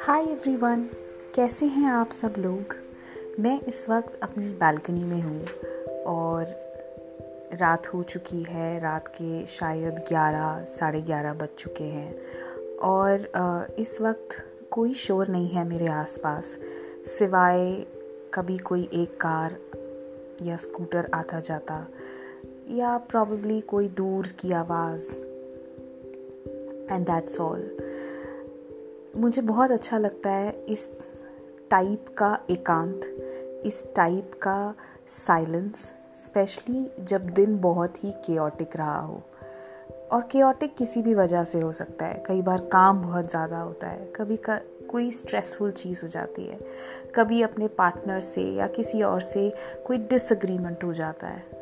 Hi everyone कैसे हैं आप सब लोग? मैं इस वक्त अपनी बालकनी में हूँ और रात हो चुकी है, रात के शायद 11 साढ़े ग्यारह बज चुके हैं और इस वक्त कोई शोर नहीं है मेरे आसपास, सिवाय कभी कोई एक कार या स्कूटर आता जाता। या प्रॉब्ली कोई दूर की आवाज़। एंड दैट्स ऑल मुझे बहुत अच्छा लगता है इस टाइप का एकांत, इस टाइप का साइलेंस स्पेशली जब दिन बहुत ही केओटिक रहा हो। और केओटिक किसी भी वजह से हो सकता है। कई बार काम बहुत ज़्यादा होता है। कभी का, कोई स्ट्रेसफुल चीज़ हो जाती है। कभी अपने पार्टनर से या किसी और से कोई डिसग्रीमेंट हो जाता है।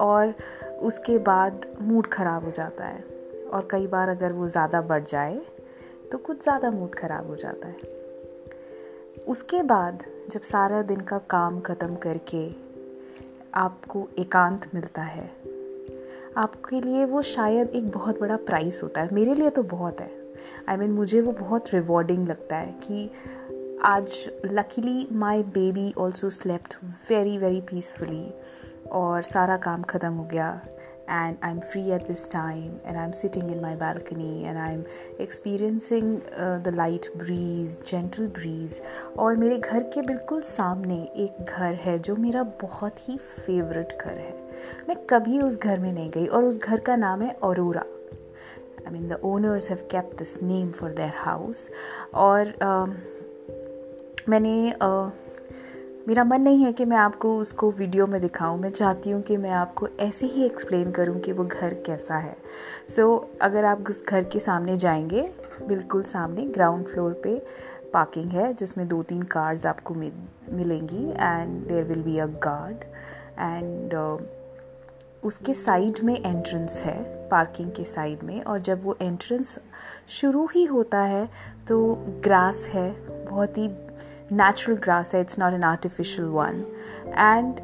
और उसके बाद मूड ख़राब हो जाता है। और कई बार अगर वो ज़्यादा बढ़ जाए तो कुछ ज़्यादा मूड ख़राब हो जाता है। उसके बाद जब सारा दिन का काम ख़त्म करके आपको एकांत मिलता है आपके लिए वो शायद एक बहुत बड़ा प्राइस होता है। मेरे लिए तो बहुत है। आई I मीन mean, मुझे वो बहुत रिवॉर्डिंग लगता है कि आज luckily my baby also slept very very peacefully और सारा काम ख़त्म हो गया। And I'm free at this time and I'm sitting in my balcony and I'm experiencing uh, the light breeze gentle breeze और मेरे घर के बिल्कुल सामने एक घर है जो मेरा बहुत ही फेवरेट घर है। मैं कभी उस घर में नहीं गई और उस घर का नाम है Aurora I mean the owners have kept this name for their house और uh, मैंने uh, मेरा मन नहीं है कि मैं आपको उसको वीडियो में दिखाऊँ। मैं चाहती हूँ कि मैं आपको ऐसे ही एक्सप्लेन करूँ कि वो घर कैसा है। सो so, अगर आप उस घर के सामने जाएँगे बिल्कुल सामने ग्राउंड फ्लोर पे पार्किंग है जिसमें दो तीन कार्स आपको मिल मिलेंगी and there will be a guard and उसके साइड में एंट्रेंस है पार्किंग के साइड में और जब वो एंट्रेंस शुरू ही होता है तो ग्रास है बहुत ही नेचुरल ग्रास है it's not an artificial one and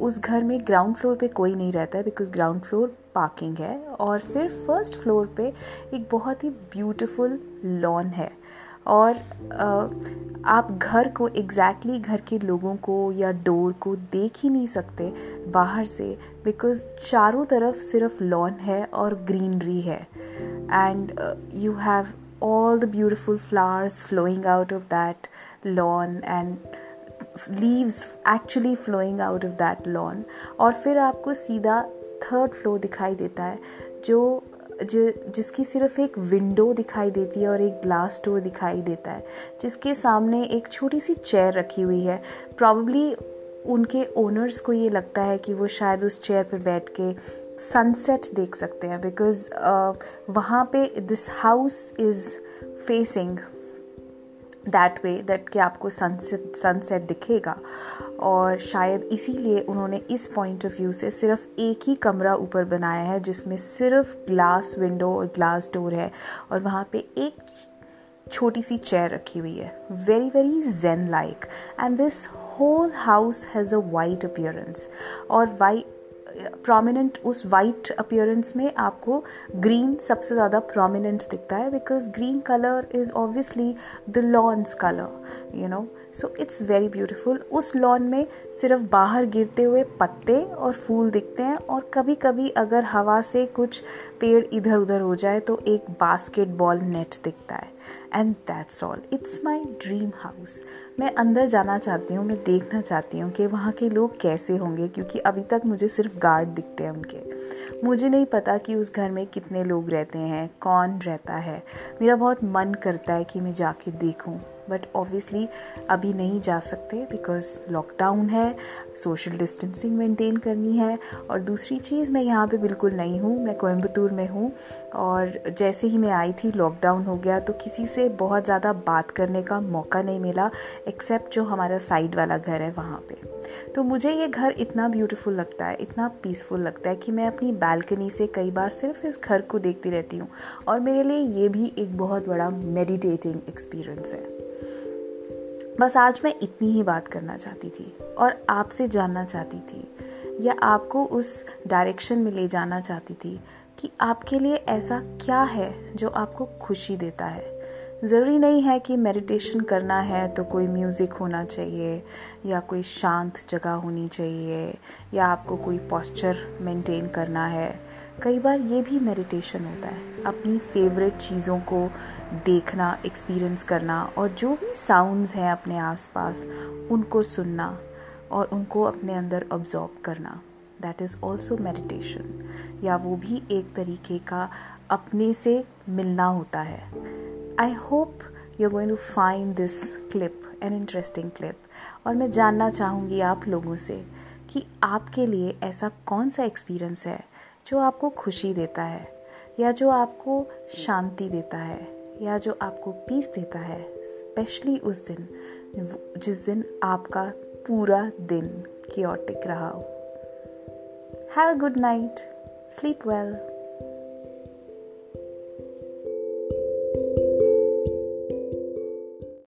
उस घर में ग्राउंड फ्लोर पे कोई नहीं रहता है बिकॉज़ ग्राउंड फ्लोर पार्किंग है और फिर फ़र्स्ट फ्लोर पे एक बहुत ही ब्यूटिफुल लॉन है। और uh, आप घर को एग्जैक्टली exactly घर के लोगों को या डोर को देख ही नहीं सकते बाहर से बिकॉज़ चारों तरफ़ सिर्फ़ लॉन है और ग्रीनरी है। And you have all the beautiful flowers flowing out of that lawn and leaves actually flowing out of that lawn और फिर आपको सीधा थर्ड फ्लोर दिखाई देता है जो जो जिसकी सिर्फ़ एक विंडो दिखाई देती है और एक ग्लास डोर दिखाई देता है जिसके सामने एक छोटी सी चेयर रखी हुई है। प्रॉब्ली उनके ओनर्स को ये लगता है कि वो शायद उस चेयर पर बैठ के सनसेट देख सकते हैं बिकॉज़ uh, वहाँ पे this house is facing that way that कि आपको सनसेट सनसेट दिखेगा। और शायद इसीलिए उन्होंने इस पॉइंट ऑफ़ व्यू से सिर्फ़ एक ही कमरा ऊपर बनाया है, जिसमें सिर्फ़ ग्लास विंडो और ग्लास डोर है। और वहाँ पे एक छोटी सी चेयर रखी हुई है। Very very zen like and this whole house has a white appearance और वाइट प्रोमिनेंट उस वाइट अपियरेंस में आपको ग्रीन सबसे ज़्यादा प्रोमिनेंट दिखता है because green colour is obviously the lawn's colour you know so it's very beautiful उस lawn में सिर्फ़ बाहर गिरते हुए पत्ते और फूल दिखते हैं और कभी कभी अगर हवा से कुछ पेड़ इधर उधर हो जाए तो एक बास्केट बॉल नेट दिखता है। And that's all it's my dream house मैं अंदर जाना चाहती हूँ, मैं देखना चाहती हूँ कि वहाँ के लोग कैसे होंगे, क्योंकि अभी तक मुझे सिर्फ़ गार्ड दिखते हैं उनके। मुझे नहीं पता कि उस घर में कितने लोग रहते हैं, कौन रहता है। मेरा बहुत मन करता है कि मैं जाके देखूँ। बट ऑब्वियसली अभी नहीं जा सकते बिकॉज़ लॉकडाउन है सोशल डिस्टेंसिंग मेंटेन करनी है। और दूसरी चीज़, मैं यहाँ पे बिल्कुल नहीं हूँ, मैं कोयम्बतूर में हूँ। और जैसे ही मैं आई थी लॉकडाउन हो गया तो किसी से बहुत ज़्यादा बात करने का मौका नहीं मिला एक्सेप्ट जो हमारा साइड वाला घर है वहाँ पे। तो मुझे ये घर इतना ब्यूटीफुल लगता है, इतना पीसफुल लगता है कि मैं अपनी बालकनी से कई बार सिर्फ़ इस घर को देखती रहती हूँ। और मेरे लिए ये भी एक बहुत बड़ा मेडिटेटिंग एक्सपीरियंस है। बस आज मैं इतनी ही बात करना चाहती थी और आपसे जानना चाहती थी, या आपको उस डायरेक्शन में ले जाना चाहती थी कि आपके लिए ऐसा क्या है जो आपको खुशी देता है। ज़रूरी नहीं है कि मेडिटेशन करना है तो कोई म्यूज़िक होना चाहिए, या कोई शांत जगह होनी चाहिए, या आपको कोई पॉस्चर मेंटेन करना है। कई बार ये भी मेडिटेशन होता है। अपनी फेवरेट चीज़ों को देखना एक्सपीरियंस करना, और जो भी साउंड्स हैं अपने आसपास, उनको सुनना, और उनको अपने अंदर ऑब्जॉर्व करना। दैट इज़ ऑल्सो मेडिटेशन या वो भी एक तरीके का अपने से मिलना होता है। I hope you going to find this clip an interesting clip और मैं जानना चाहूँगी आप लोगों से कि आपके लिए ऐसा कौन सा एक्सपीरियंस है जो आपको खुशी देता है, या जो आपको शांति देता है, या जो आपको पीस देता है स्पेशली उस दिन, जिस दिन आपका पूरा दिन क्योटिक रहा हो। Have a good night sleep well